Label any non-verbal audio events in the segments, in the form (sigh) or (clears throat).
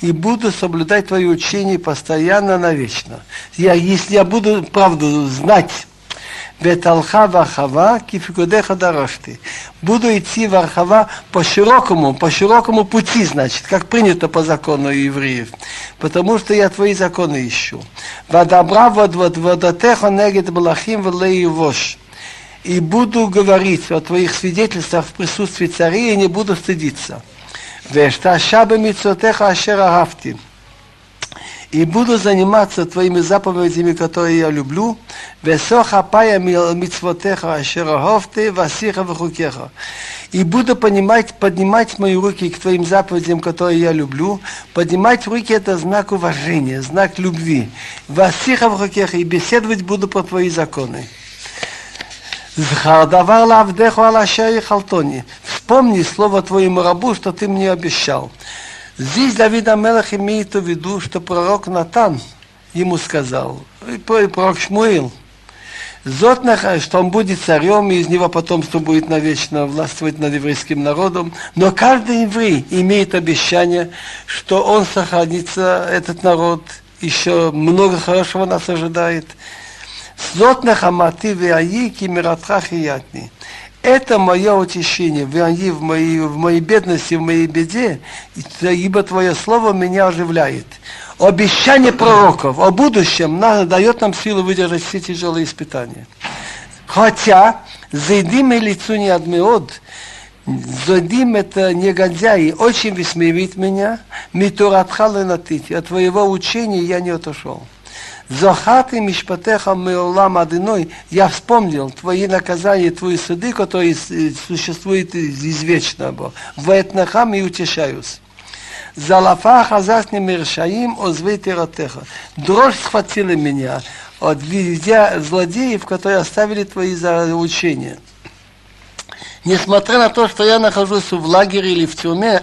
И буду соблюдать твои учения постоянно навечно. Я, если я буду правду знать, Беталха Вархава, Кификудеха Дарашти. Буду идти в Архава по широкому, по широкому пути, значит, как принято по закону евреев. Потому что я твои законы ищу. Вадабра вадвадвадатеха негет балахим влеевош. И буду говорить о твоих свидетельствах в присутствии царей и не буду стыдиться. И буду заниматься твоими заповедями, которые я люблю. И буду понимать, поднимать мои руки к твоим заповедям, которые я люблю. Поднимать руки – это знак уважения, знак любви. Васиха вахукеха. И беседовать буду по твои законы. Зхардавар лавдеху алашаи халтони. Вспомни слово твоему рабу, что ты мне обещал. Здесь Давид Амелах имеет в виду, что пророк Натан ему сказал, и пророк Шмуил, Зотнах, что он будет царем, и из него потомство будет навечно властвовать над еврейским народом. Но каждый еврей имеет обещание, что он сохранится, этот народ, еще много хорошего нас ожидает. Зотнах амати веаи кимиратхах и ятни это мое утешение, в моей, в моей, в моей бедности, в моей беде, ибо Твое Слово меня оживляет. Обещание пророков о будущем дает нам силу выдержать все тяжелые испытания. Хотя, зайдим и лицу не адмиод, Зодим это негодяи, очень высмеивает меня, митуратха ленатити, от твоего учения я не отошел. Зохаты мишпатеха меолам адыной, я вспомнил твои наказания, твои суды, которые существуют извечно. Ваэтнахам и утешаюсь. Залафа хазасни мершаим озвей тиратеха. Дрожь схватила меня от видя злодеев, которые оставили твои заучения. Несмотря на то, что я нахожусь в лагере или в тюрьме,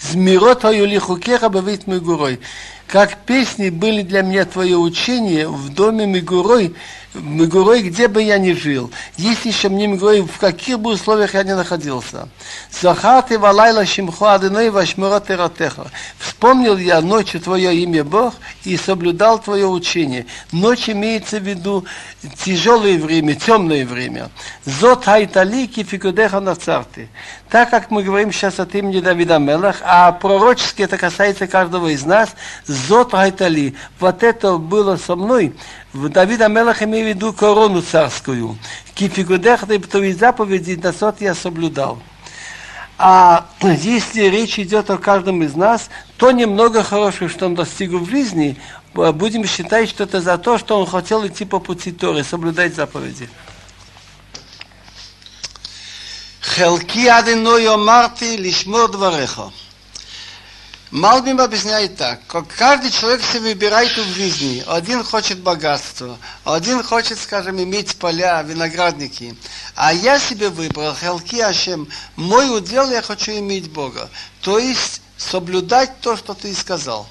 Змирот Аюлихукеха бавит Мегурой как песни были для меня твое учение в доме Мигурой, Мигурой, где бы я ни жил. Есть еще мне Мигурой, в каких бы условиях я ни находился. Захаты валайла шимхо адыной вашмура тератеха. Вспомнил я ночью твое имя Бог и соблюдал твое учение. Ночь имеется в виду тяжелое время, темное время. Зот хайтали кификудеха на царты. Так как мы говорим сейчас от имени Давида Мелах, а пророчески это касается каждого из нас, зот хайтали. Вот это было со мной. Давид Амелах имеет в виду корону царскую. Кифигудех, твои заповеди, на сот я соблюдал. А если речь идет о каждом из нас, то немного хорошего, что он достиг в жизни, будем считать, что это за то, что он хотел идти по пути Торы, соблюдать заповеди. חלקי עדינו יאמרתי לשמור דבריך. Малбим объясняет так, как каждый человек себе выбирает в жизни. Один хочет богатство, один хочет, скажем, иметь поля, виноградники. А я себе выбрал, Хелки Ашем, мой удел я хочу иметь Бога. То есть соблюдать то, что ты сказал.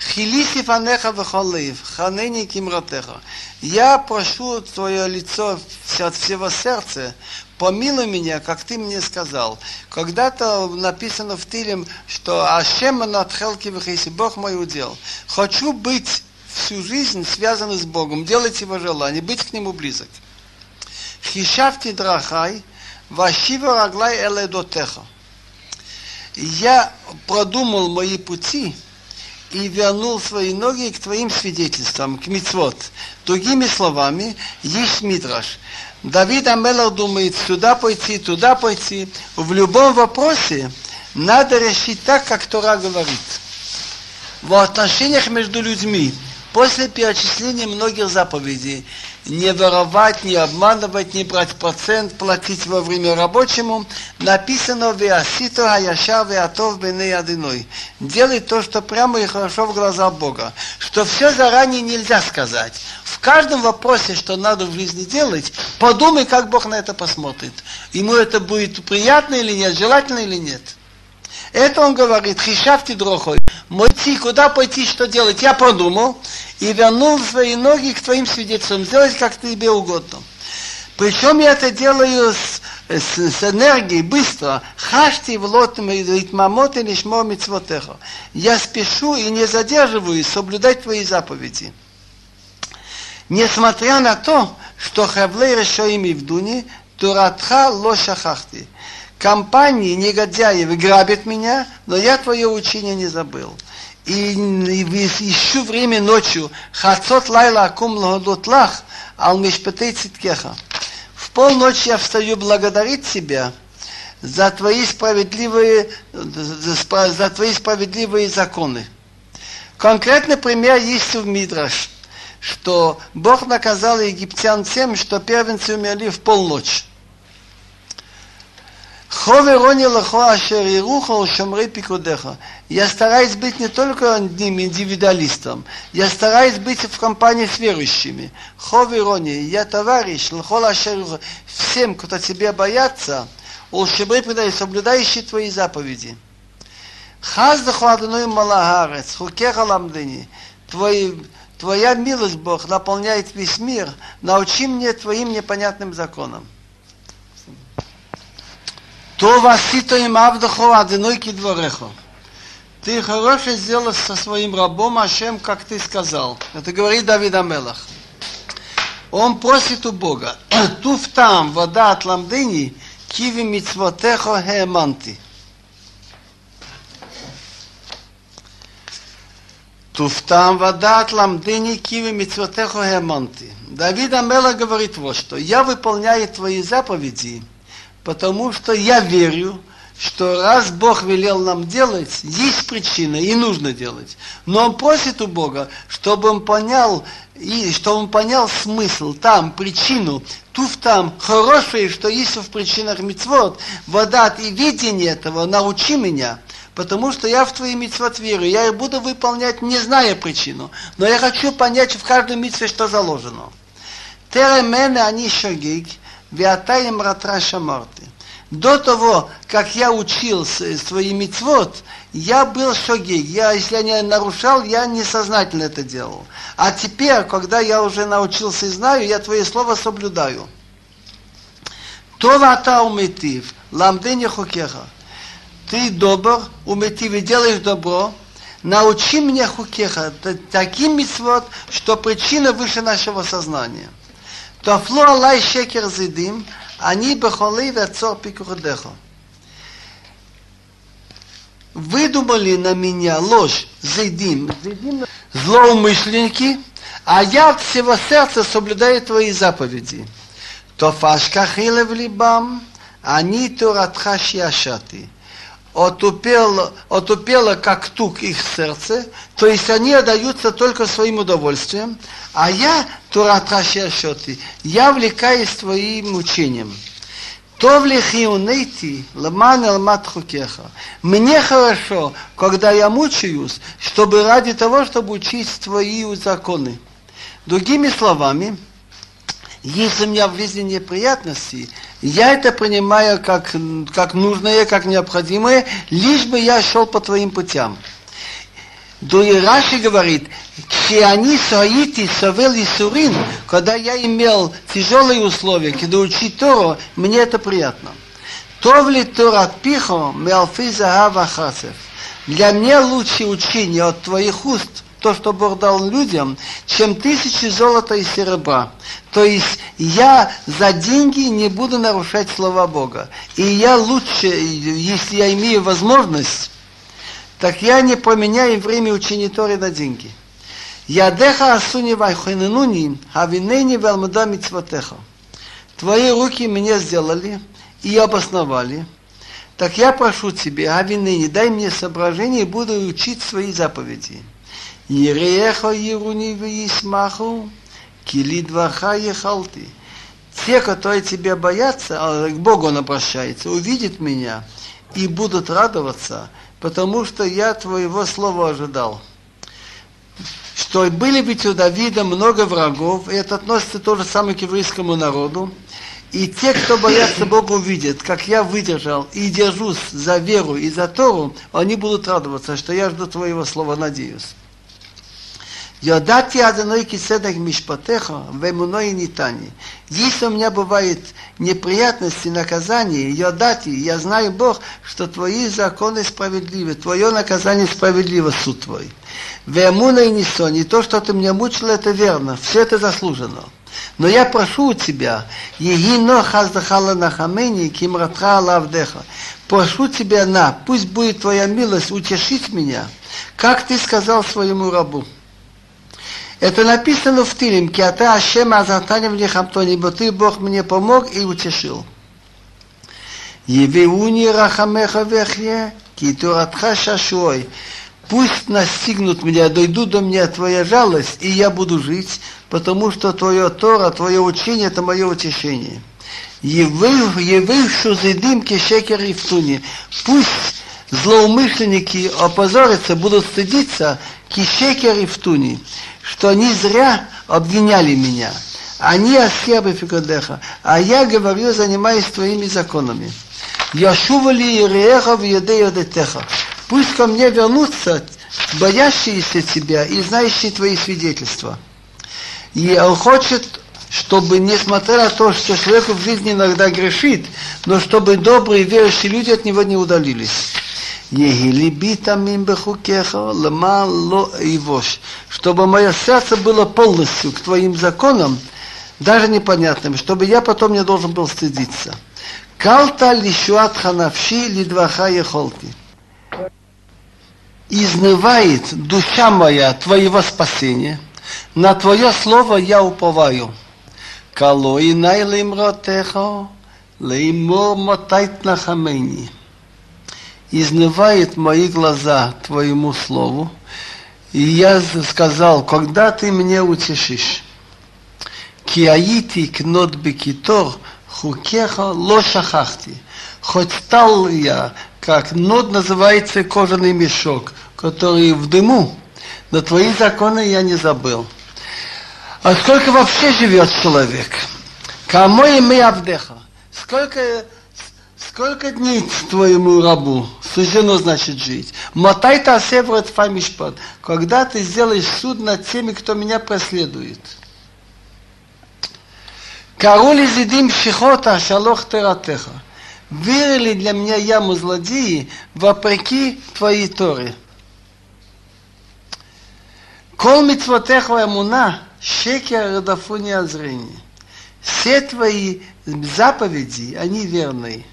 Хилиси фанеха вехолеев, ханени кимратеха. Я прошу твое лицо от всего сердца, помилуй меня, как ты мне сказал. Когда-то написано в Тилем, что Ашем Натхелки Вахиси, Бог мой удел. Хочу быть всю жизнь связан с Богом, делать его желание, быть к нему близок. Хишавти драхай, вашива раглай эледотеха. Я продумал мои пути, и вернул свои ноги к твоим свидетельствам, к мицвод. Другими словами, есть мидраш. Давид Амелах думает, сюда пойти, туда пойти. В любом вопросе надо решить так, как Тора говорит. В отношениях между людьми, после перечисления многих заповедей, не воровать, не обманывать, не брать процент, платить во время рабочему, написано «Веасито аяша веатов бене адиной». Делай то, что прямо и хорошо в глаза Бога. Что все заранее нельзя сказать. В каждом вопросе, что надо в жизни делать, подумай, как Бог на это посмотрит. Ему это будет приятно или нет, желательно или нет. Это он говорит, хишавти дрохой. Мойти, куда пойти, что делать? Я подумал и вернул свои ноги к твоим свидетельствам. Сделать, как тебе угодно. Причем я это делаю с с, с энергией, быстро. Хашти в лотом и мамот. Я спешу и не задерживаюсь соблюдать твои заповеди. Несмотря на то, что хавлей решоими в дуне, туратха ло шахахти. Компании негодяев грабят меня, но я твое учение не забыл. И, ищу время ночью. Хацот лайла акум лах, ал мишпетей циткеха. В полночь я встаю благодарить тебя за твои справедливые, за твои справедливые законы. Конкретный пример есть в Мидраш, что Бог наказал египтян тем, что первенцы умерли в полночь. Ховерони лахо ашер ирухал шамрей пикудеха. Я стараюсь быть не только одним индивидуалистом, я стараюсь быть в компании с верующими. Ховерони, я товарищ, лахо ашер всем, кто тебя боятся, улшебрей предай, соблюдающий твои заповеди. Хаз дахладаной малагарец, хукеха ламдыни. Твой, твоя милость, Бог, наполняет весь мир. Научи мне твоим непонятным законам. То васито им авдахо адыной кидворехо. Ты хорошо сделал со своим рабом Ашем, как ты сказал. Это говорит Давид Амелах. Он просит у Бога. Туф там, вода от ламдыни, киви мицвотехо хееманти. Туфтам вода от ламдыни, киви мицвотехо хееманти. Давид Амелах говорит вот что. Я выполняю твои заповеди, Потому что я верю, что раз Бог велел нам делать, есть причина и нужно делать. Но он просит у Бога, чтобы он понял, и чтобы он понял смысл там, причину, туф там, хорошее, что есть в причинах мицвод, вода и видение этого, научи меня, потому что я в твои мицвод верю, я их буду выполнять, не зная причину, но я хочу понять в каждой мицве, что заложено. Теремене они шагиг, Виатаем ратраша морты. До того, как я учил свои мицвод, я был шогиг. Я, если я не нарушал, я несознательно это делал. А теперь, когда я уже научился и знаю, я твои слова соблюдаю. Това ата уметив, ламдене хукеха. Ты добр, уметив и делаешь добро, научи меня хукеха, таким мицвод, что причина выше нашего сознания. Тафло алай шекер зидим, они бехолей вецор пикухдехо. Выдумали на меня ложь, зидим, злоумышленники, а я от всего сердца соблюдаю твои заповеди. Тофашка хилев либам, они туратхаш яшаты отупело, отупело как тук их сердце, то есть они отдаются только своим удовольствием, а я, Туратраша Шоти, я влекаюсь твоим учением. То влехиунейти, ламан алмат хукеха. Мне хорошо, когда я мучаюсь, чтобы ради того, чтобы учить твои законы. Другими словами, если у меня в жизни неприятности, я это принимаю как, как нужное, как необходимое, лишь бы я шел по твоим путям. Дуи Раши говорит, они саити совел и сурин, когда я имел тяжелые условия, когда учить Тору, мне это приятно. Товли Торат пихо, меалфи захава хасев. Для меня лучше учение от твоих уст, то, что Бог дал людям, чем тысячи золота и серебра. То есть я за деньги не буду нарушать слова Бога. И я лучше, если я имею возможность, так я не поменяю время учения Торы на деньги. Ядеха асуни вайхиненуни, авинени велмуда мицватеха. Твои руки меня сделали и обосновали. Так я прошу тебя, авинени, дай мне соображение и буду учить свои заповеди. Ереха Еруни Висмаху, Кили Дваха Ехалти. Те, которые тебя боятся, а к Богу он обращается, увидят меня и будут радоваться, потому что я твоего слова ожидал. Что были ведь у Давида много врагов, и это относится то же самое к еврейскому народу. И те, кто боятся Бога, увидят, как я выдержал и держусь за веру и за Тору, они будут радоваться, что я жду твоего слова, надеюсь. Йодати одной киседах мишпатеха, вемуной нитани. Если у меня бывает неприятности, наказания, йодати, я знаю, Бог, что твои законы справедливы, твое наказание справедливо, суд твой. Вемуна и нисо, не то, что ты меня мучил, это верно, все это заслужено. Но я прошу у тебя, Егино хаздахала нахамени, кимратха лавдеха. Прошу тебя на, пусть будет твоя милость утешить меня, как ты сказал своему рабу. Это написано в Тилим, Киата Ашем Азатанем Лихамтони, ибо ты, Бог, мне помог и утешил. Евеуни Рахамеха Вехье, Китуратха Шашуой. Пусть настигнут меня, дойдут до меня твоя жалость, и я буду жить, потому что твое Тора, твое учение, это мое утешение. Евышу зидим кешекер и втуни. Пусть злоумышленники опозорятся, будут стыдиться кишекер и втуни, что они зря обвиняли меня. Они аскебы фикодеха, а я говорю, занимаюсь твоими законами. Яшували Иреха в Едея Пусть ко мне вернутся боящиеся тебя и знающие твои свидетельства. И он хочет, чтобы, несмотря на то, что человек в жизни иногда грешит, но чтобы добрые верующие люди от него не удалились. Чтобы мое сердце было полностью к твоим законам, даже непонятным, чтобы я потом не должен был стыдиться. Калта лишуат ханавши лидваха ехолти. Изнывает душа моя твоего спасения, на твое слово я уповаю. Калой най лимротехо, леймор мотайт нахамени. Изнывает мои глаза твоему слову, и я сказал, когда ты мне утешишь? Киаити кнот бекитор – Хукеха лошахахти. Хоть стал я, как нод называется кожаный мешок, который в дыму, но твои законы я не забыл. А сколько вообще живет человек? Кому и мы Авдеха? Сколько, Сколько дней твоему рабу суждено, значит, жить? Мотай та севрот фамишпад. Когда ты сделаешь суд над теми, кто меня преследует. Карули зидим шихота шалох тератеха. Верили для меня яму злодеи, вопреки твоей Торе. Кол митвотеха эмуна, шекер радафуни азрини. Все твои заповеди, они верные.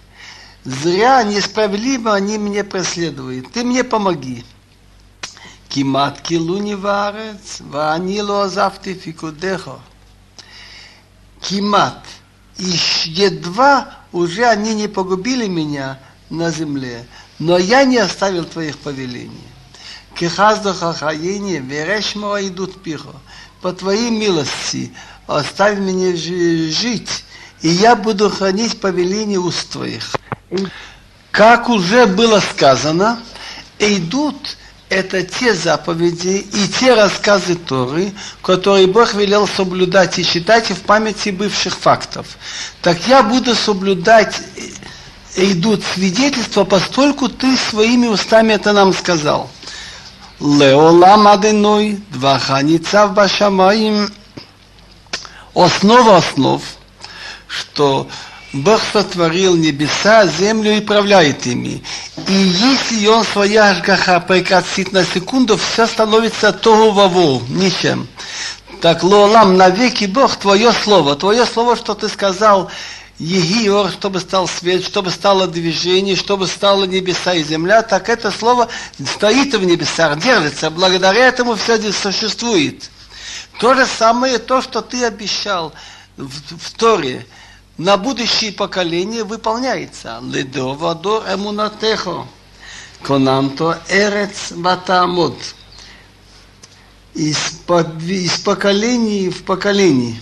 Зря, несправедливо они меня преследуют. Ты мне помоги. Киматки килуни варец, ванило азавти фикудехо. Кимат. И едва уже они не погубили меня на земле, но я не оставил твоих повелений. Кехаздоха хаини, верешмо идут пихо. По твоей милости оставь меня жить, и я буду хранить повеление уст твоих. Как уже было сказано, идут это те заповеди и те рассказы Торы, которые Бог велел соблюдать и считать в памяти бывших фактов. Так я буду соблюдать идут свидетельства, постольку ты своими устами это нам сказал. Леолам аденой, дваханица в башамаим. Основа основ, что Бог сотворил небеса, землю и управляет ими. И если он своя ажгаха прекратит на секунду, все становится того вову, ничем. Так, Лолам, навеки Бог, Твое Слово, Твое Слово, что Ты сказал, Егиор, чтобы стал свет, чтобы стало движение, чтобы стало небеса и земля, так это слово стоит в небесах, держится, благодаря этому все здесь существует. То же самое, то, что ты обещал в, в Торе, на будущие поколения выполняется. Ледовадор эмунатехо. Конамто эрец батамот. Из, из поколения в поколение.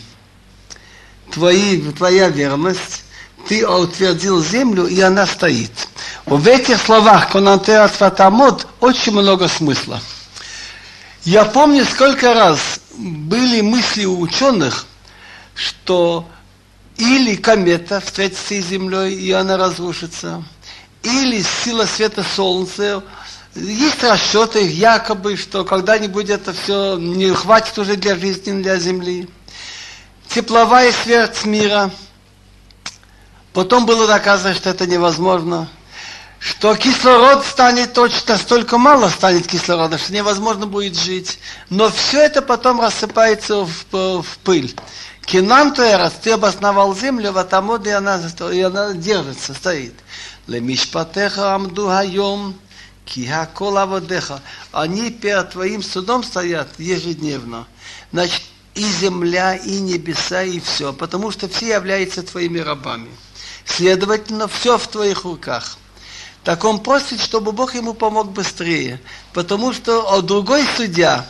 Твои, твоя верность, ты утвердил землю, и она стоит. В этих словах конантерат фатамот очень много смысла. Я помню, сколько раз были мысли у ученых, что или комета встретится с Землей, и она разрушится. Или сила света Солнца Есть расчеты, якобы, что когда-нибудь это все не хватит уже для жизни, для Земли. Тепловая смерть мира. Потом было доказано, что это невозможно. Что кислород станет точно, столько мало станет кислорода, что невозможно будет жить. Но все это потом рассыпается в, в пыль. Кинам Туэрас, ты обосновал землю, в и она, и она держится, стоит. Лемишпатеха амду хайом, кихакол аводеха. Они перед твоим судом стоят ежедневно. Значит, и земля, и небеса, и все. Потому что все являются твоими рабами. Следовательно, все в твоих руках. Так он просит, чтобы Бог ему помог быстрее. Потому что другой судья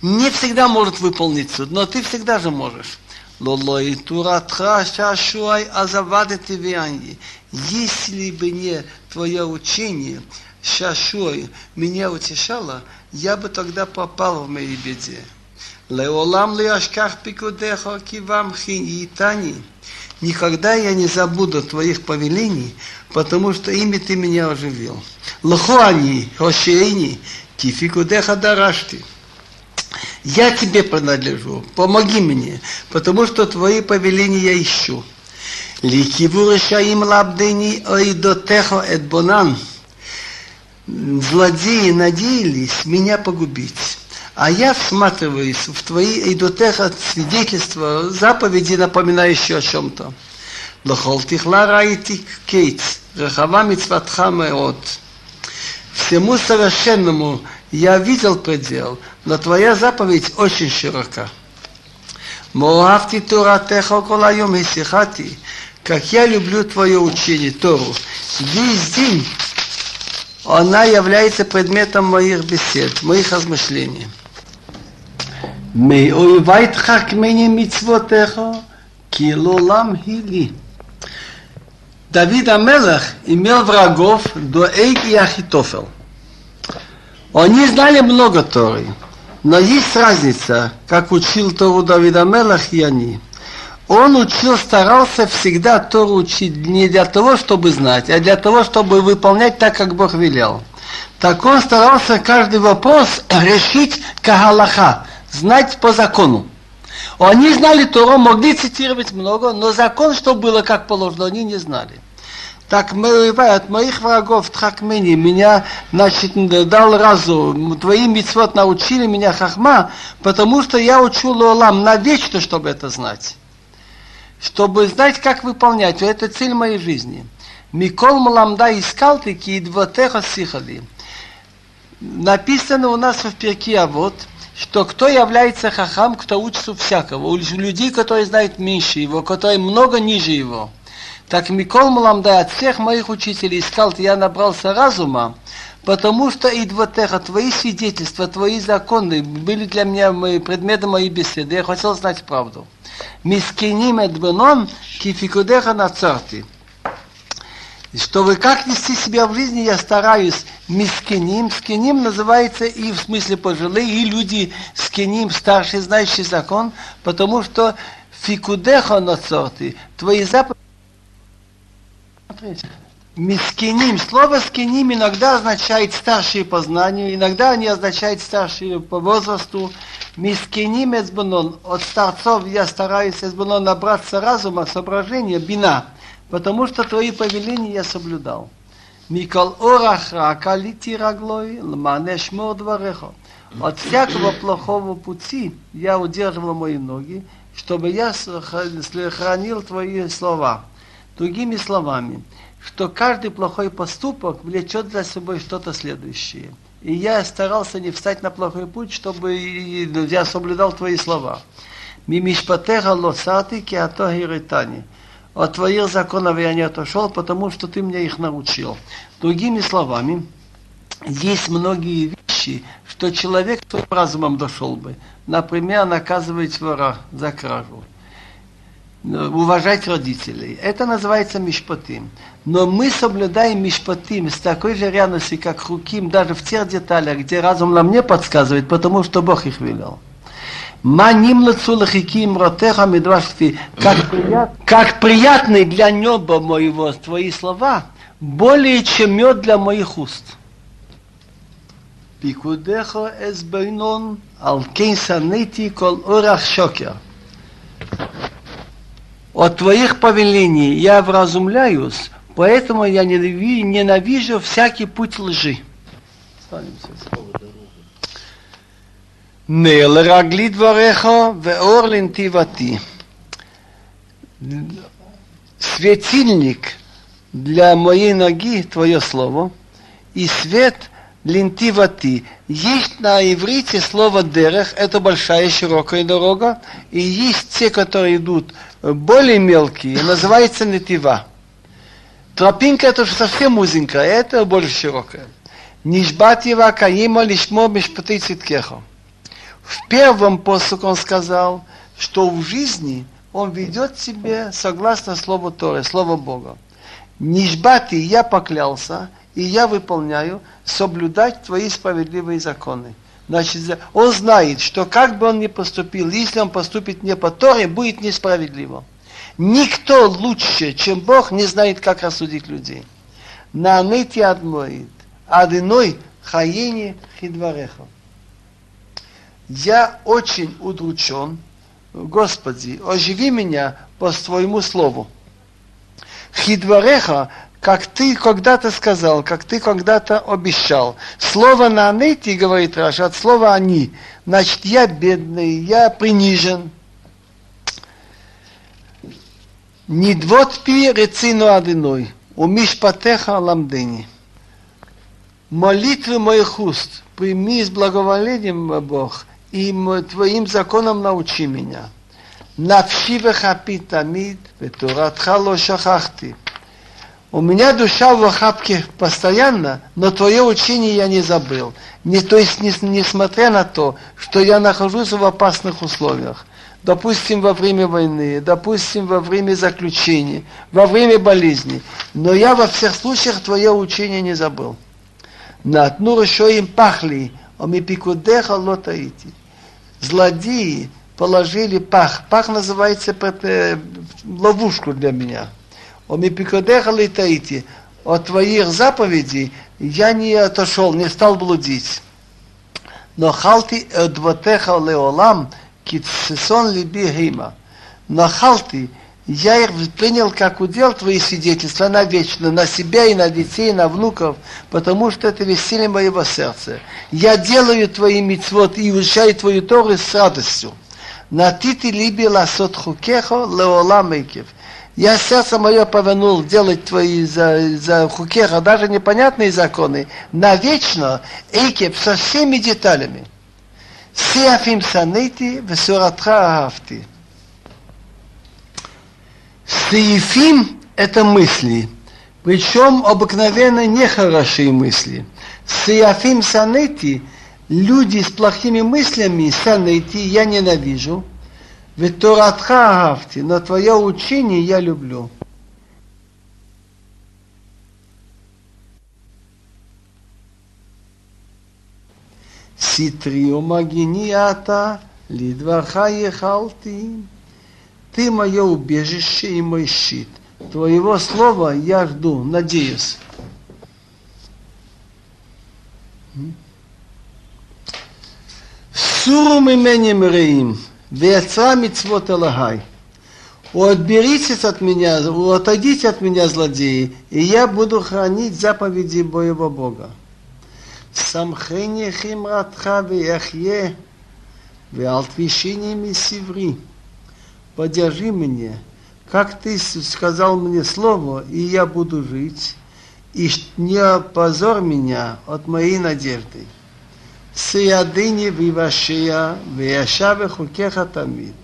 не всегда может выполнить суд, но ты всегда же можешь. Вианьи. Если бы не твое учение, шашуай, меня утешало, я бы тогда попал в моей беде. Леолам ли ашках пикудеха кивам хиньитани. Никогда я не забуду твоих повелений, потому что ими ты меня оживил. Лохуани, хошейни, кификудеха дарашти. Я тебе принадлежу, помоги мне, потому что твои повеления я ищу. Ликиву решаим лабдыни ойдотехо эдбонан. Злодеи надеялись меня погубить. А я всматриваюсь в твои эйдотеха свидетельства, заповеди, напоминающие о чем-то. Лохол тихла раити кейт, рахава митцватха меот. Всему совершенному я видел предел, но твоя заповедь очень широка. Моавти Туратехо Колайом Исихати, как я люблю твое учение, Тору. Весь день она является предметом моих бесед, моих размышлений. Давид Амелах имел врагов до Эйги Ахитофел. Они знали много Торы, но есть разница, как учил Тору Давид Амелах и они. Он учил, старался всегда Тору учить не для того, чтобы знать, а для того, чтобы выполнять так, как Бог велел. Так он старался каждый вопрос (clears throat) решить кагалаха, знать по закону. Они знали Тору, могли цитировать много, но закон, что было как положено, они не знали. Так от моих врагов Тхакмени меня, значит, дал разу, твои митцвот научили меня хахма, потому что я учу Лолам навечно, чтобы это знать. Чтобы знать, как выполнять. Это цель моей жизни. Микол Маламда искал такие двотеха сихали. Написано у нас в перке, а вот, что кто является хахам, кто учится всякого. У людей, которые знают меньше его, которые много ниже его. Так Микол Маламда от всех моих учителей искал, я набрался разума, потому что и двотеха, твои свидетельства, твои законы были для меня предметом моей беседы. Я хотел знать правду. Мискиним эдбенон кификудеха на царти. Чтобы как вести себя в жизни, я стараюсь мискиним. Скиним называется и в смысле пожилые, и люди скиним, старшие, знающие закон, потому что фикудеха на царти, твои заповеди Смотрите. Мискиним. Слово скиним иногда означает старшие по знанию, иногда они означают старшие по возрасту. Мискиним эсбанон. От старцов я стараюсь эсбанон набраться разума, соображения, бина. Потому что твои повеления я соблюдал. Микол орахра калити раглой, лманеш двореха. От всякого плохого пути я удерживал мои ноги, чтобы я хранил твои слова. Другими словами, что каждый плохой поступок влечет за собой что-то следующее. И я старался не встать на плохой путь, чтобы я соблюдал твои слова. Мимишпатеха лосати киато гиритани. От твоих законов я не отошел, потому что ты мне их научил. Другими словами, есть многие вещи, что человек своим разумом дошел бы. Например, наказывать вора за кражу Э, уважать родителей. Это называется мишпатим. Но мы соблюдаем мишпатим с такой же ревностью, как хуким, даже в тех деталях, где разум нам не подсказывает, потому что Бог их велел. Маним лацулахиким ротеха мидрашфи. Как, прият, как приятный для неба моего твои слова, более чем мед для моих уст. Пикудеха эсбейнон алкейсанити кол орах шокер. От твоих повелений я вразумляюсь, поэтому я ненави- ненавижу всякий путь лжи. נר לרגלי דבריך ואור לנתיבתי. Светильник для моей ноги Твое Слово, и свет лентивати. Есть на иврите слово дерех, это большая широкая дорога, и есть те, которые идут более мелкие, называется нетива. Тропинка это совсем узенькая, это больше широкая. Нишбатива каима лишмо мишпаты циткехо. В первом посуке он сказал, что в жизни он ведет себя согласно слову Торы, слову Бога. Нишбати, я поклялся, и я выполняю соблюдать твои справедливые законы. Значит, он знает, что как бы он ни поступил, если он поступит не по Торе, будет несправедливо. Никто лучше, чем Бог, не знает, как рассудить людей. На нити адмоид, адиной хаени хидвареха. Я очень удручен, Господи, оживи меня по Твоему слову. Хидвареха, как ты когда-то сказал, как ты когда-то обещал. Слово на нити, говорит Раша, от слова они. Значит, я бедный, я принижен. Недвод пи рецину адыной, умиш патеха ламдыни. Молитвы моих уст прими с благоволением, Бог, и твоим законом научи меня. Навши вехапи тамид, ветуратха ло шахахти. У меня душа в охапке постоянно, но твое учение я не забыл. Не, то есть, не, несмотря на то, что я нахожусь в опасных условиях, допустим, во время войны, допустим, во время заключения, во время болезни, но я во всех случаях твое учение не забыл. На одну еще им пахли, омипикудеха лотаити. Злодеи положили пах. Пах называется э, ловушку для меня – Омипикодеха летаите. От твоих заповедей я не отошел, не стал блудить. Но халти эдватеха леолам китсесон либи гима. Но халти, я их принял как удел твои свидетельства навечно, на себя и на детей, и на внуков, потому что это веселье моего сердца. Я делаю твои мицвод и изучаю твою Тору с радостью. Натити либи ласот хукехо леолам экев. Я сердце мое повернул делать твои за, за хукеха, даже непонятные законы, навечно, экев, со всеми деталями. Сеафим санити, весуратха ахавти. Сеифим – это мысли, причем обыкновенно нехорошие мысли. Сеафим санети – люди с плохими мыслями, санети – я ненавижу. Ведь Торатха агавти, но твое учение я люблю. Ситрио магинията, лидваха ехалти. Ты мое убежище и мой щит. Твоего слова я жду, надеюсь. Суру именем Реим, веяцра мицвот Элагай. Отберитесь от меня, отойдите от меня, злодеи, и я буду хранить заповеди моего Бога. Самхени химратха веяхье, веалтвишини мисиври. Подержи меня, как ты сказал мне слово, и я буду жить, и не опозор меня от моей надежды. Сиядыни вивашия, веяша хукеха тамид.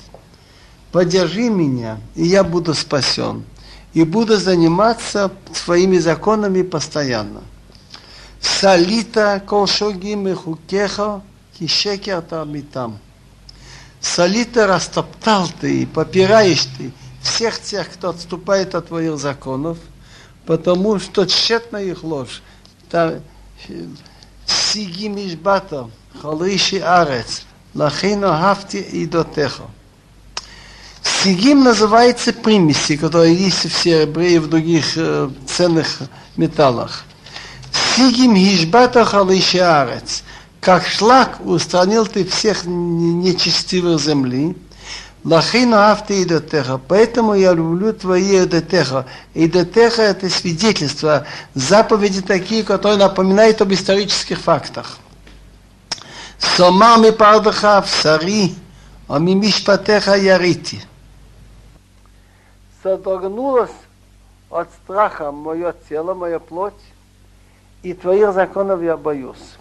Подержи меня, и я буду спасен, и буду заниматься своими законами постоянно. Салита колшогим и хукеха кишекер тамитам. Солита растоптал ты и попираешь ты всех тех, кто отступает от твоих законов, потому что тщетна их ложь. Мишбата, халыши арец, лахейно хафти и дотехо. Сигим называется примеси, которые есть в серебре и в других э, ценных металлах. Сигим хишбата халыши арец. как шлак устранил ты всех нечестивых земли, Лахину авты идотеха. Поэтому я люблю твои идотеха. Идотеха это свидетельство, заповеди такие, которые напоминают об исторических фактах. Сома ми пардаха в сари, а ми мишпатеха ярити. Содрогнулось от страха мое тело, моя плоть, и твоих законов я боюсь.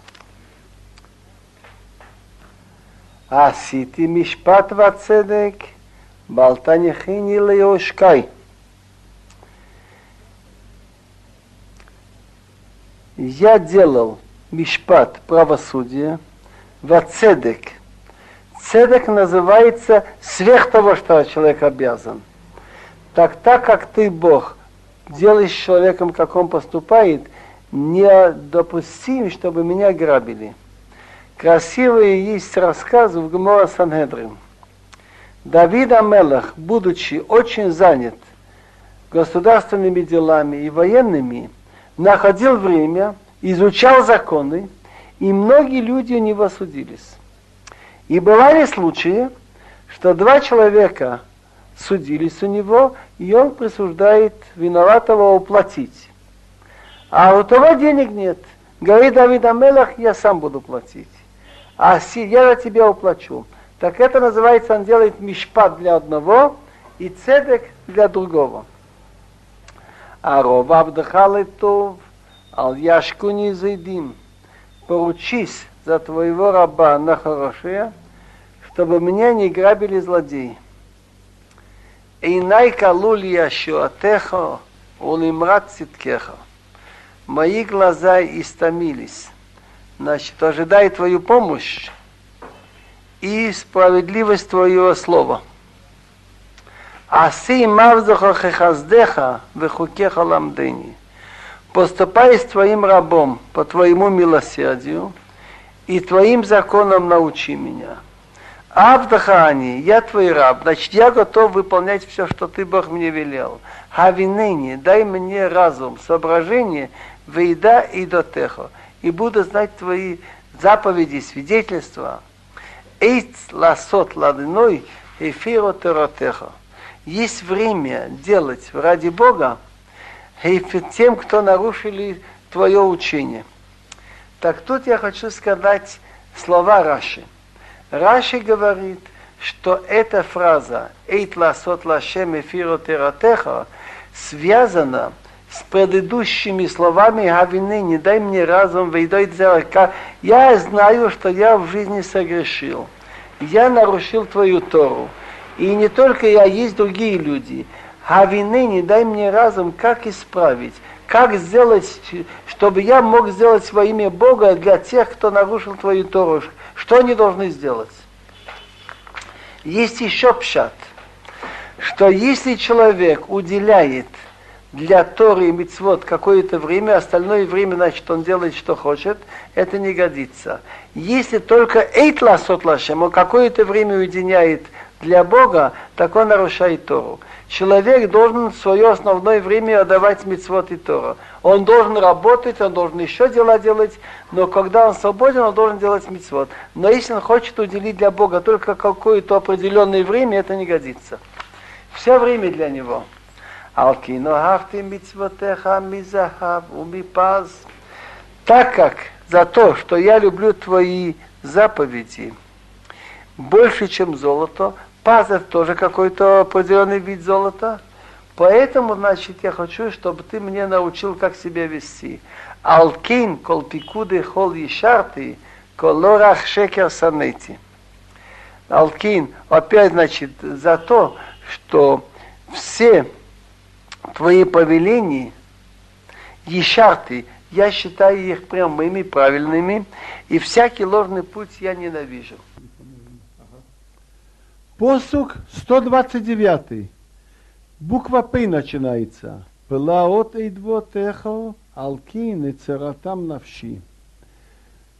עשיתי משפט וצדק, בל תניחני ליושקי. Я делал мишпат, правосудие, вацедек. Цедек называется сверх того, что человек обязан. Так так как ты, Бог, делаешь с человеком, как он поступает, не допустим, чтобы меня грабили. Красивые есть рассказы в Гмора Санхедрин. Давид Амелах, будучи очень занят государственными делами и военными, находил время, изучал законы, и многие люди у него судились. И бывали случаи, что два человека судились у него, и он присуждает виноватого уплатить. А у того денег нет. Говорит Давид Амелах, я сам буду платить а я за тебя уплачу. Так это называется, он делает мишпат для одного и цедек для другого. А рова вдыхал тов, ал яшку не зайдим. Поручись за твоего раба на хорошее, чтобы меня не грабили злодеи. Эйнай калули яшуатеха, улимрат циткеха. Мои глаза истомились значит, ожидай твою помощь и справедливость твоего слова. Аси мавзаха хехаздеха вехукеха ламдени. Поступай с твоим рабом по твоему милосердию и твоим законам научи меня. Авдахани, я твой раб, значит, я готов выполнять все, что ты, Бог, мне велел. Хавинени, дай мне разум, соображение, выеда и дотехо и буду знать твои заповеди, свидетельства. Эйц ласот ладыной эфиро теротеха. Есть время делать ради Бога тем, кто нарушили твое учение. Так тут я хочу сказать слова Раши. Раши говорит, что эта фраза «Эйт ласот лашем эфиро теротеха» связана с предыдущими словами Гавины, не дай мне разум, вейдой Я знаю, что я в жизни согрешил. Я нарушил твою Тору. И не только я, есть другие люди. Гавины, не дай мне разум, как исправить, как сделать, чтобы я мог сделать во имя Бога для тех, кто нарушил твою Тору. Что они должны сделать? Есть еще пшат, что если человек уделяет для Торы и Мицвод какое-то время, остальное время, значит, он делает, что хочет, это не годится. Если только Эйтла Сотлашем, он какое-то время уединяет для Бога, так он нарушает Тору. Человек должен свое основное время отдавать мицвод и Тору. Он должен работать, он должен еще дела делать, но когда он свободен, он должен делать мицвод. Но если он хочет уделить для Бога только какое-то определенное время, это не годится. Все время для него. Алкино хафти мицвотеха мизахав умипаз. Так как за то, что я люблю твои заповеди больше, чем золото, паз это тоже какой-то определенный вид золота. Поэтому, значит, я хочу, чтобы ты мне научил, как себя вести. Алкин кол пикуды хол ешарты, колорах шекер санети. Алкин, опять, значит, за то, что все твои повеления, ешарты, я считаю их прямыми, правильными, и всякий ложный путь я ненавижу. Посук 129. Буква П начинается. Пылаот эйдвотехо, алкин и цератам навши.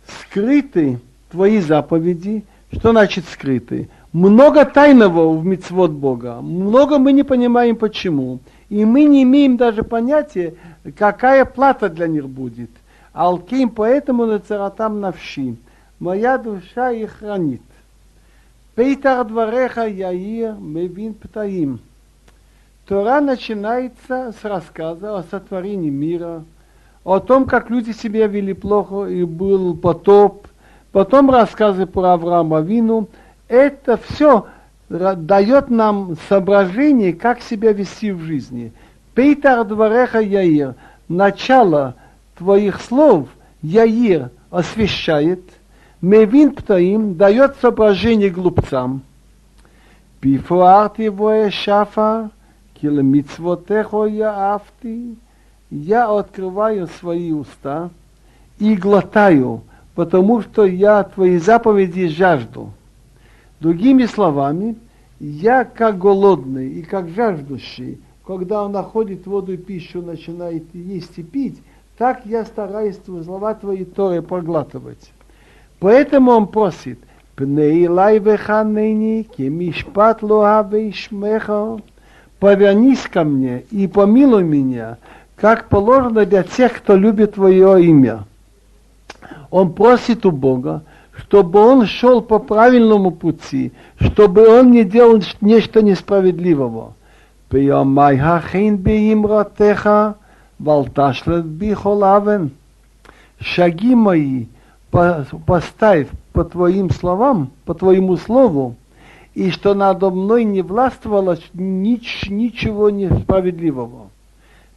Скрыты твои заповеди. Что значит скрыты? Много тайного в мицвод Бога. Много мы не понимаем почему. И мы не имеем даже понятия, какая плата для них будет. Алким поэтому на царатам навши. моя душа их хранит. Пейтар двореха Яир Мевин Птаим. Тора начинается с рассказа о сотворении мира, о том, как люди себя вели плохо и был потоп, потом рассказы про Авраама Вину. Это все дает нам соображение, как себя вести в жизни. Пейтар двореха Яир, начало твоих слов, Яир освещает, Мевин птаим дает соображение глупцам. Пифуарт его шафа, киломицвотехо я афти, я открываю свои уста и глотаю, потому что я твои заповеди жажду. Другими словами, я как голодный и как жаждущий, когда он находит воду и пищу, начинает есть и пить, так я стараюсь слова твои Торы проглатывать. Поэтому он просит, Пней лай веханени, кемишпат лоаве ишмеха, повернись ко мне и помилуй меня, как положено для тех, кто любит Твое имя. Он просит у Бога, чтобы он шел по правильному пути, чтобы он не делал нечто несправедливого. Шаги мои поставь по твоим словам, по твоему слову, и что надо мной не властвовало нич, ничего несправедливого.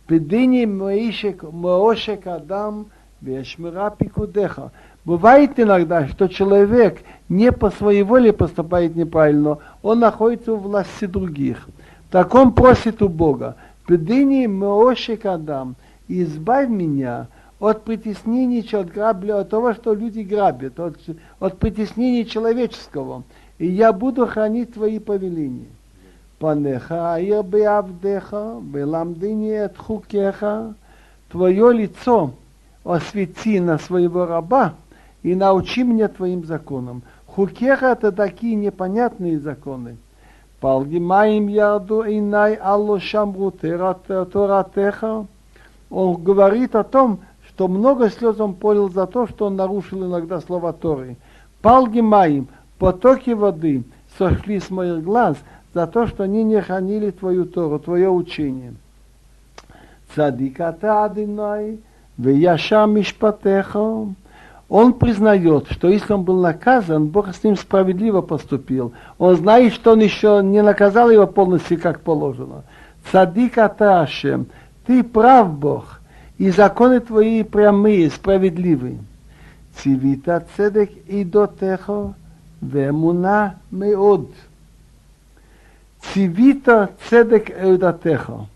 Бедини Моишек, Моошек Адам, Вешмира Пикудеха. Бывает иногда, что человек не по своей воле поступает неправильно, он находится у власти других. Так он просит у Бога, Педини Моошек Адам, избавь меня от притеснений, от грабли, от того, что люди грабят, от, от притеснений человеческого и я буду хранить твои повеления. Панеха аир беавдеха, беламдини от хукеха, твое лицо освети на своего раба и научи меня твоим законам. Хукеха это такие непонятные законы. Палгимаим яду инай алло шамру торатеха. Он говорит о том, что много слез он полил за то, что он нарушил иногда слова Торы. Палгимаим, потоки воды сошли с моих глаз за то, что они не хранили твою Тору, твое учение. Цадиката Адиной, Веяша Мишпатеха он признает, что если он был наказан, Бог с ним справедливо поступил. Он знает, что он еще не наказал его полностью, как положено. Цадик Аташем, ты прав, Бог, и законы твои прямые, справедливы. Цивита цедек и дотехо вемуна меод. Цивита цедек и.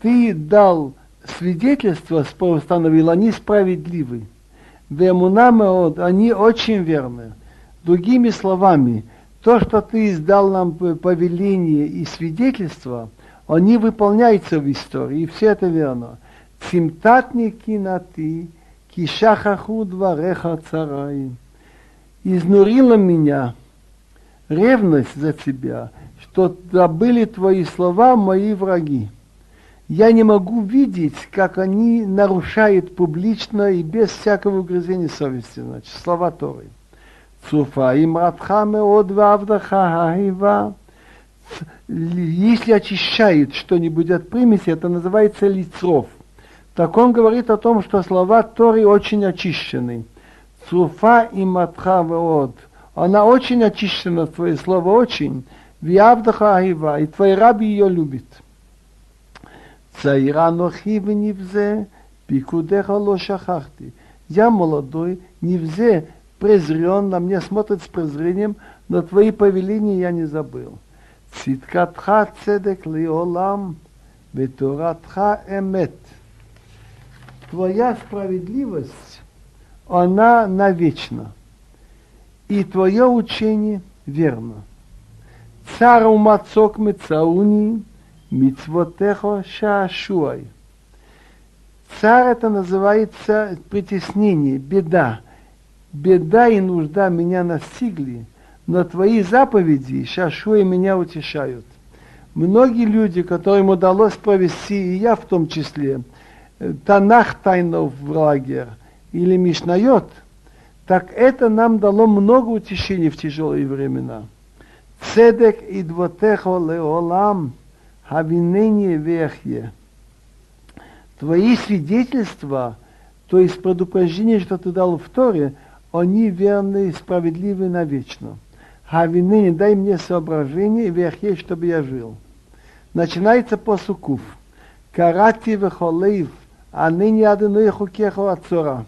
Ты дал свидетельство, установил, они справедливы. Вемуна меод, они очень верны. Другими словами, то, что ты издал нам повеление и свидетельство, они выполняются в истории, и все это верно. Цимтатники на ты, кишахаху двореха цараим изнурила меня ревность за тебя, что забыли твои слова мои враги. Я не могу видеть, как они нарушают публично и без всякого угрызения совести, значит, слова Торы. Цуфа им радхаме от вавдаха Если очищает что-нибудь от примеси, это называется лицров. Так он говорит о том, что слова Торы очень очищены. Цуфа и матха вот. Она очень очищена, твое слово очень. Виавдаха Ахива, и твой раб ее любит. Цаира нохи в невзе, пикудеха ло шахахти. Я молодой, невзе, презрен, на меня смотрит с презрением, но твои повеления я не забыл. Циткатха цедек лиолам, ветуратха эмет. Твоя справедливость она навечно. И твое учение верно. Цару мацок мецауни, мицвотехо шашуай. Царь это называется притеснение, беда. Беда и нужда меня настигли, но твои заповеди, шашуи, меня утешают. Многие люди, которым удалось провести, и я в том числе, Танах тайнов в лагерь, или Мишнайот, Так это нам дало много утешений в тяжелые времена. Цедек и двотехо леолам, хавинение вехье. Твои свидетельства, то есть предупреждение, что ты дал в Торе, они верны и справедливы навечно. Хавинение, дай мне соображение и вехье, чтобы я жил. Начинается по сукув. Карати вехолейв, а ныне адыной хукехо отцора.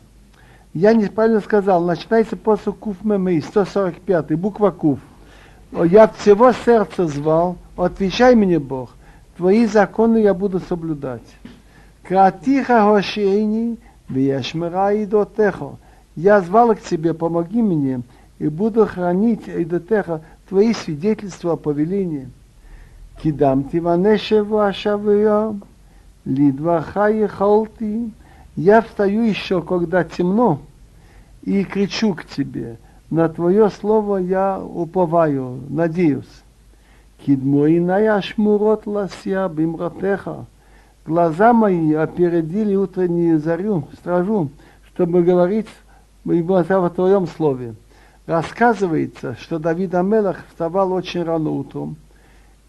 Я неправильно сказал, начинается после Куф Мемей, 145, буква Куф. Я всего сердца звал, отвечай мне, Бог, твои законы я буду соблюдать. Кратиха Хошейни, Вешмера и Дотехо. Я звал к тебе, помоги мне, и буду хранить и Дотехо твои свидетельства о повелении. Кидам тиванеше вашавия, лидваха ехалти, я встаю еще, когда темно, и кричу к тебе. На твое слово я уповаю, надеюсь. Кидмоиная шмурот лася бимратеха. Глаза мои опередили утреннюю зарю, стражу, чтобы говорить в твоем слове. Рассказывается, что Давид Амелах вставал очень рано утром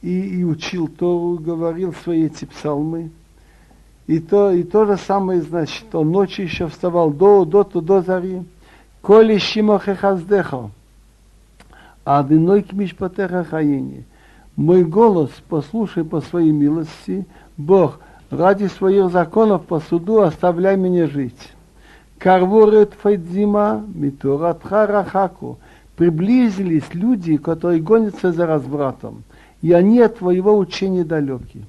и, и учил Тору, говорил свои эти псалмы. И то, и то же самое, значит, он ночью еще вставал до, до, до, до зари. Коли шимохе хаздеха, а одиной к мишпатеха хаини. Мой голос послушай по своей милости, Бог, ради своих законов по суду оставляй меня жить. Карворет файдзима митуратха рахаку. Приблизились люди, которые гонятся за развратом, и они от твоего учения далеки.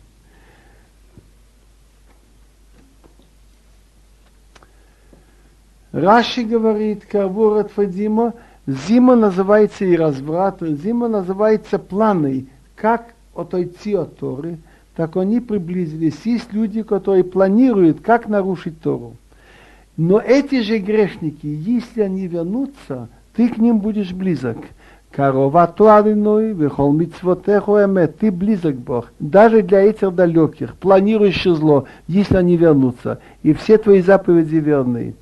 Раши говорит, Карбурат Фадима, зима называется и разврат, зима называется планы, как отойти от Торы, так они приблизились. Есть люди, которые планируют, как нарушить Тору. Но эти же грешники, если они вернутся, ты к ним будешь близок. Корова туадиной, вехол митцвотеху эмет, ты близок Бог. Даже для этих далеких, планирующих зло, если они вернутся. И все твои заповеди верные.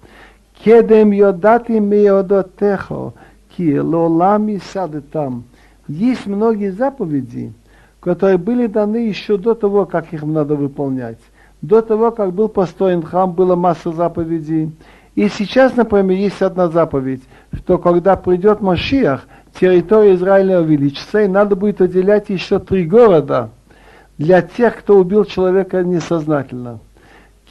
Кедем йодати меодотехо, ки лолами сады там. Есть многие заповеди, которые были даны еще до того, как их надо выполнять. До того, как был построен храм, было масса заповедей. И сейчас, например, есть одна заповедь, что когда придет Машиах, территория Израиля увеличится, и надо будет отделять еще три города для тех, кто убил человека несознательно.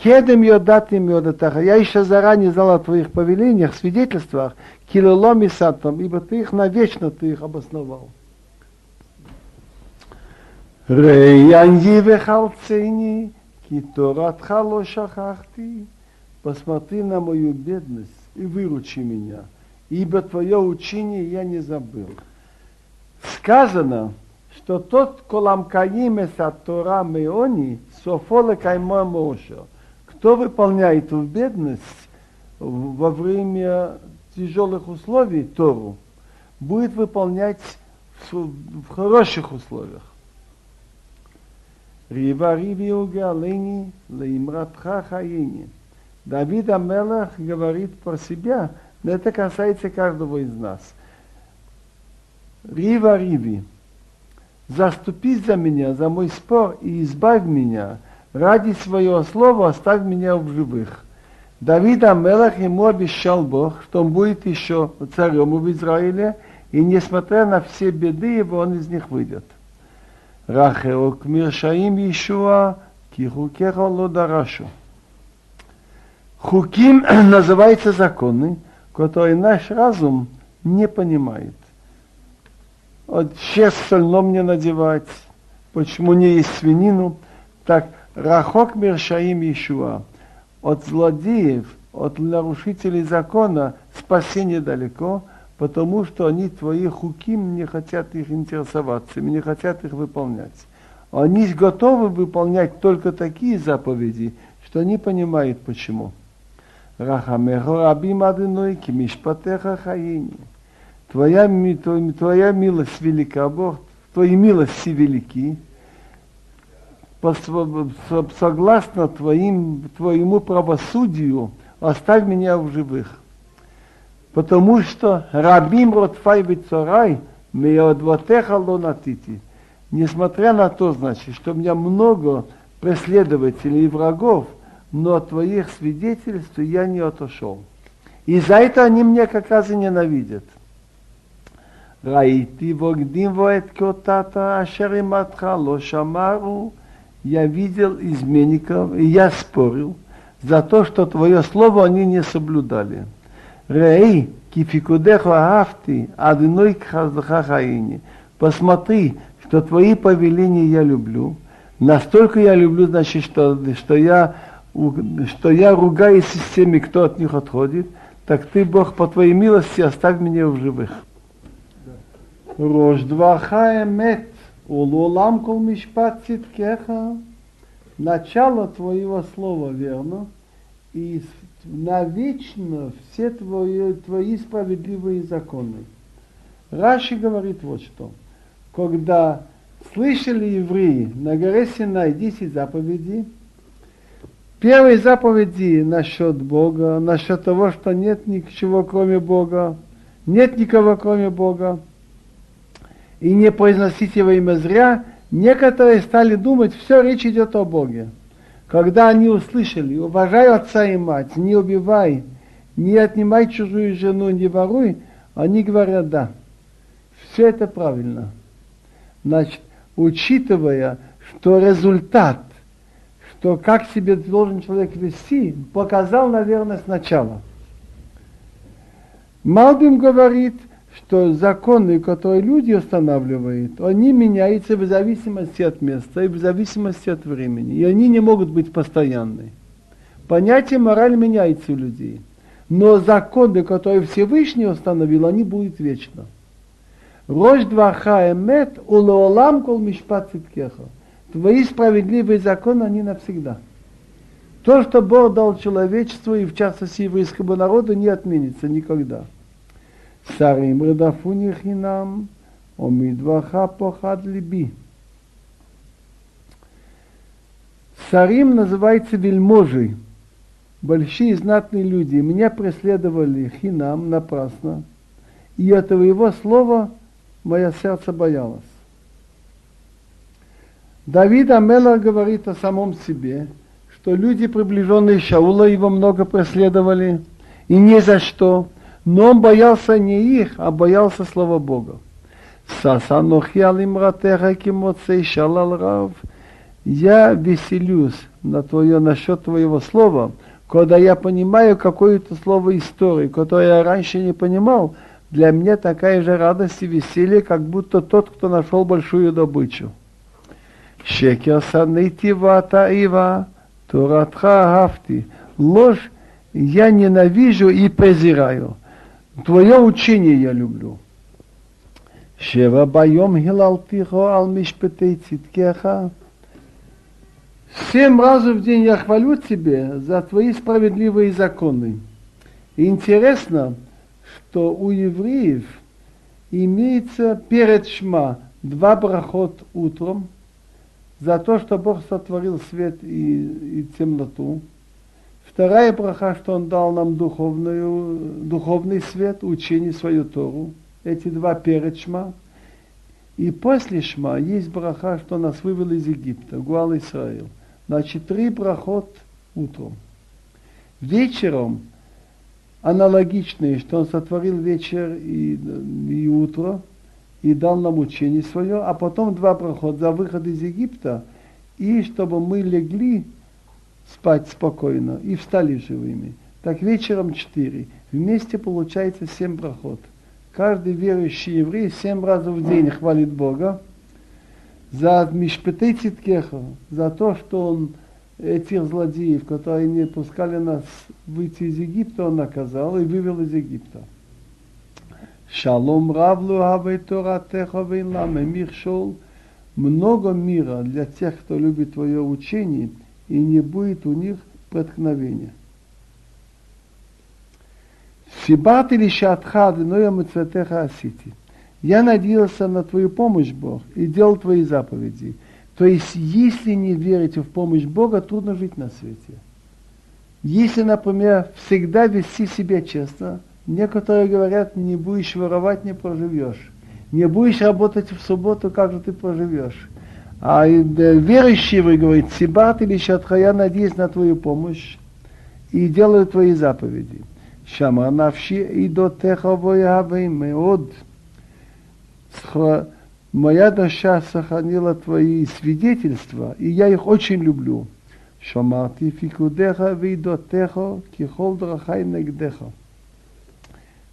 Кедем йодатим йодатаха. Я еще заранее знал о твоих повелениях, свидетельствах, килолом и сатом, ибо ты их навечно ты их обосновал. Реяньи вехалцени, хало шахахти. Посмотри на мою бедность и выручи меня, ибо твое учение я не забыл. Сказано, что тот коламкаим эса Тора меони, софоле каймо мошо кто выполняет в бедность во время тяжелых условий Тору, будет выполнять в хороших условиях. Рива риви угалени лаимратха хаини. Давид Амелах говорит про себя, но это касается каждого из нас. Рива риви, заступись за меня, за мой спор и избавь меня – ради своего слова оставь меня в живых. Давид Амелах ему обещал Бог, что он будет еще царем в Израиле, и несмотря на все беды его, он из них выйдет. Рахеок Миршаим Ишуа, Кихукеха Лодарашу. Хуким (clears throat) называется законы, которые наш разум не понимает. Вот сейчас сольном не надевать, почему не есть свинину, так Рахок Мершаим Ишуа. От злодеев, от нарушителей закона спасение далеко, потому что они твои хуким не хотят их интересоваться, не хотят их выполнять. Они готовы выполнять только такие заповеди, что они понимают почему. Рахамехо рабим адыной кимишпатеха хаини. Твоя, твоя милость велика, Бог, твои милости велики, согласно твоим, твоему правосудию, оставь меня в живых потому что рабим ротфай бицарай, меодвотеха лонатити. Несмотря на то, значит, что у меня много преследователей и врагов, но от твоих свидетельств я не отошел. И за это они меня как раз и ненавидят. Раити вогдим воет котата ашериматха лошамару. Я видел изменников, и я спорил за то, что твое слово они не соблюдали. Рей, кификудеху афти, адыной кхаздыха хаини. Посмотри, что твои повеления я люблю. Настолько я люблю, значит, что, что, я, что я ругаюсь с теми, кто от них отходит. Так ты, Бог, по твоей милости оставь меня в живых. Рождваха эмет, улулам кол мишпат циткеха. Начало твоего слова верно, и навечно все твои, твои справедливые законы. Раши говорит вот что. Когда слышали евреи на горе Синай 10 заповедей, первые заповеди насчет Бога, насчет того, что нет ничего кроме Бога, нет никого кроме Бога, и не произносить его имя зря, некоторые стали думать, все речь идет о Боге. Когда они услышали, уважай отца и мать, не убивай, не отнимай чужую жену, не воруй, они говорят, да, все это правильно. Значит, учитывая, что результат, что как себе должен человек вести, показал, наверное, сначала. Малбим говорит, что законы, которые люди устанавливают, они меняются в зависимости от места и в зависимости от времени. И они не могут быть постоянны. Понятие мораль меняется у людей. Но законы, которые Всевышний установил, они будут вечно. Рож дваха эмет улеолам кол мишпат циткеха. Твои справедливые законы, они навсегда. То, что Бог дал человечеству, и в частности еврейскому народу, не отменится никогда. Псарим рдафуни хинам, омидваха похад либи. Сарим называется вельможей. Большие знатные люди меня преследовали хинам напрасно. И этого его слова мое сердце боялось. Давид Амелах говорит о самом себе, что люди, приближенные Шаула, его много преследовали, и ни за что – но он боялся не их, а боялся слова Бога. Сасанохьял имратеха кимоцей шалал. Я веселюсь на твое, насчет твоего слова, когда я понимаю какое-то слово истории, которое я раньше не понимал, для меня такая же радость и веселье, как будто тот, кто нашел большую добычу. Шекер санейти вата ива, туратха хафти. Ложь я ненавижу и презираю. Твое учение я люблю. Шева байом хилалтихо ал мишпетей циткеха. Семь раз в день я хвалю тебе за твои справедливые законы. Интересно, что у евреев имеется перед Шма два брахот утром за то, что Бог сотворил свет и, и темноту. Вторая браха, что Он дал нам духовную, духовный свет, учение свою Тору. Эти два перед Шма. И после Шма есть браха, что нас вывел из Египта, Гуал Исраил. Значит, три брахот утром. Вечером аналогичные, что Он сотворил вечер и, и утро, и дал нам учение свое, а потом два прохода за выход из Египта, и чтобы мы легли спать спокойно и встали живыми. Так вечером четыре. Вместе получается семь проход. Каждый верующий еврей семь раз в день хвалит Бога за Мишпетей Циткеха, за то, что он этих злодеев, которые не пускали нас выйти из Египта, он наказал и вывел из Египта. Шалом равлу авей Тора теха вейнламе мир шел. Много мира для тех, кто любит твое учение – и не будет у них преткновения. Сибат или шатха, но я мецветеха асити. Я надеялся на твою помощь, Бог, и делал твои заповеди. То есть, если не верите в помощь Бога, трудно жить на свете. Если, например, всегда вести себя честно, Некоторые говорят, не будешь воровать, не проживешь. Не будешь работать в субботу, как же ты проживешь? А э, верующие, вы говорите, Сибат или Шатха, я надеюсь на твою помощь и делаю твои заповеди. Шама навши и до меод. Моя душа сохранила твои свидетельства, и я их очень люблю. Шамарти фикудеха вейдотеха кихол драхай нагдеха.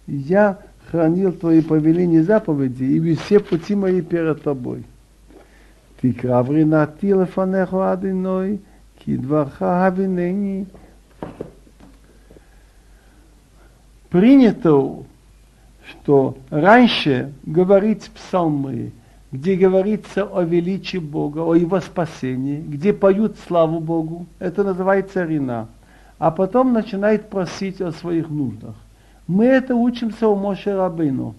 Я хранил твои повеления и заповеди, и все пути мои перед тобой. תקרא ברינתי לפניך אדינוי, כי דברך הבינני. Принято, что раньше говорить псалмы, где говорится о величии Бога, о Его спасении, где поют славу Богу, это называется рина. А потом начинает просить о своих нуждах. Мы это учимся у Моше Рабыну.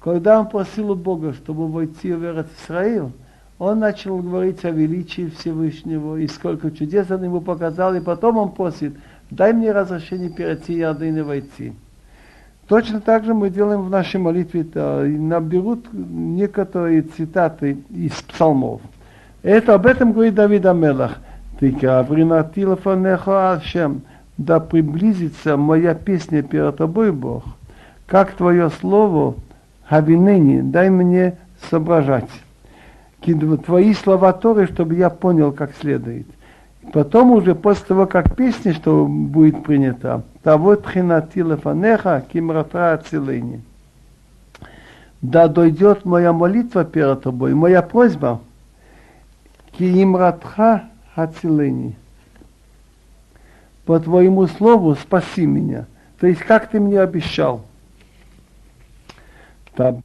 Когда он просил у Бога, чтобы войти в Израиль, он начал говорить о величии Всевышнего и сколько чудес он ему показал, и потом он просит, дай мне разрешение перейти Ярдын и войти. Точно так же мы делаем в нашей молитве, -то, и наберут некоторые цитаты из псалмов. Это об этом говорит Давид Амелах. Ты Ашем, да приблизится моя песня перед тобой, Бог, как твое слово, Хавинени, дай мне соображать твои слова Торы, чтобы я понял как следует. Потом уже после того, как песня, что будет принята, того тхинати лефанеха кимратра ацилени. Да дойдет моя молитва перед тобой, моя просьба, кимратха ацилени. По твоему слову спаси меня. То есть, как ты мне обещал. Там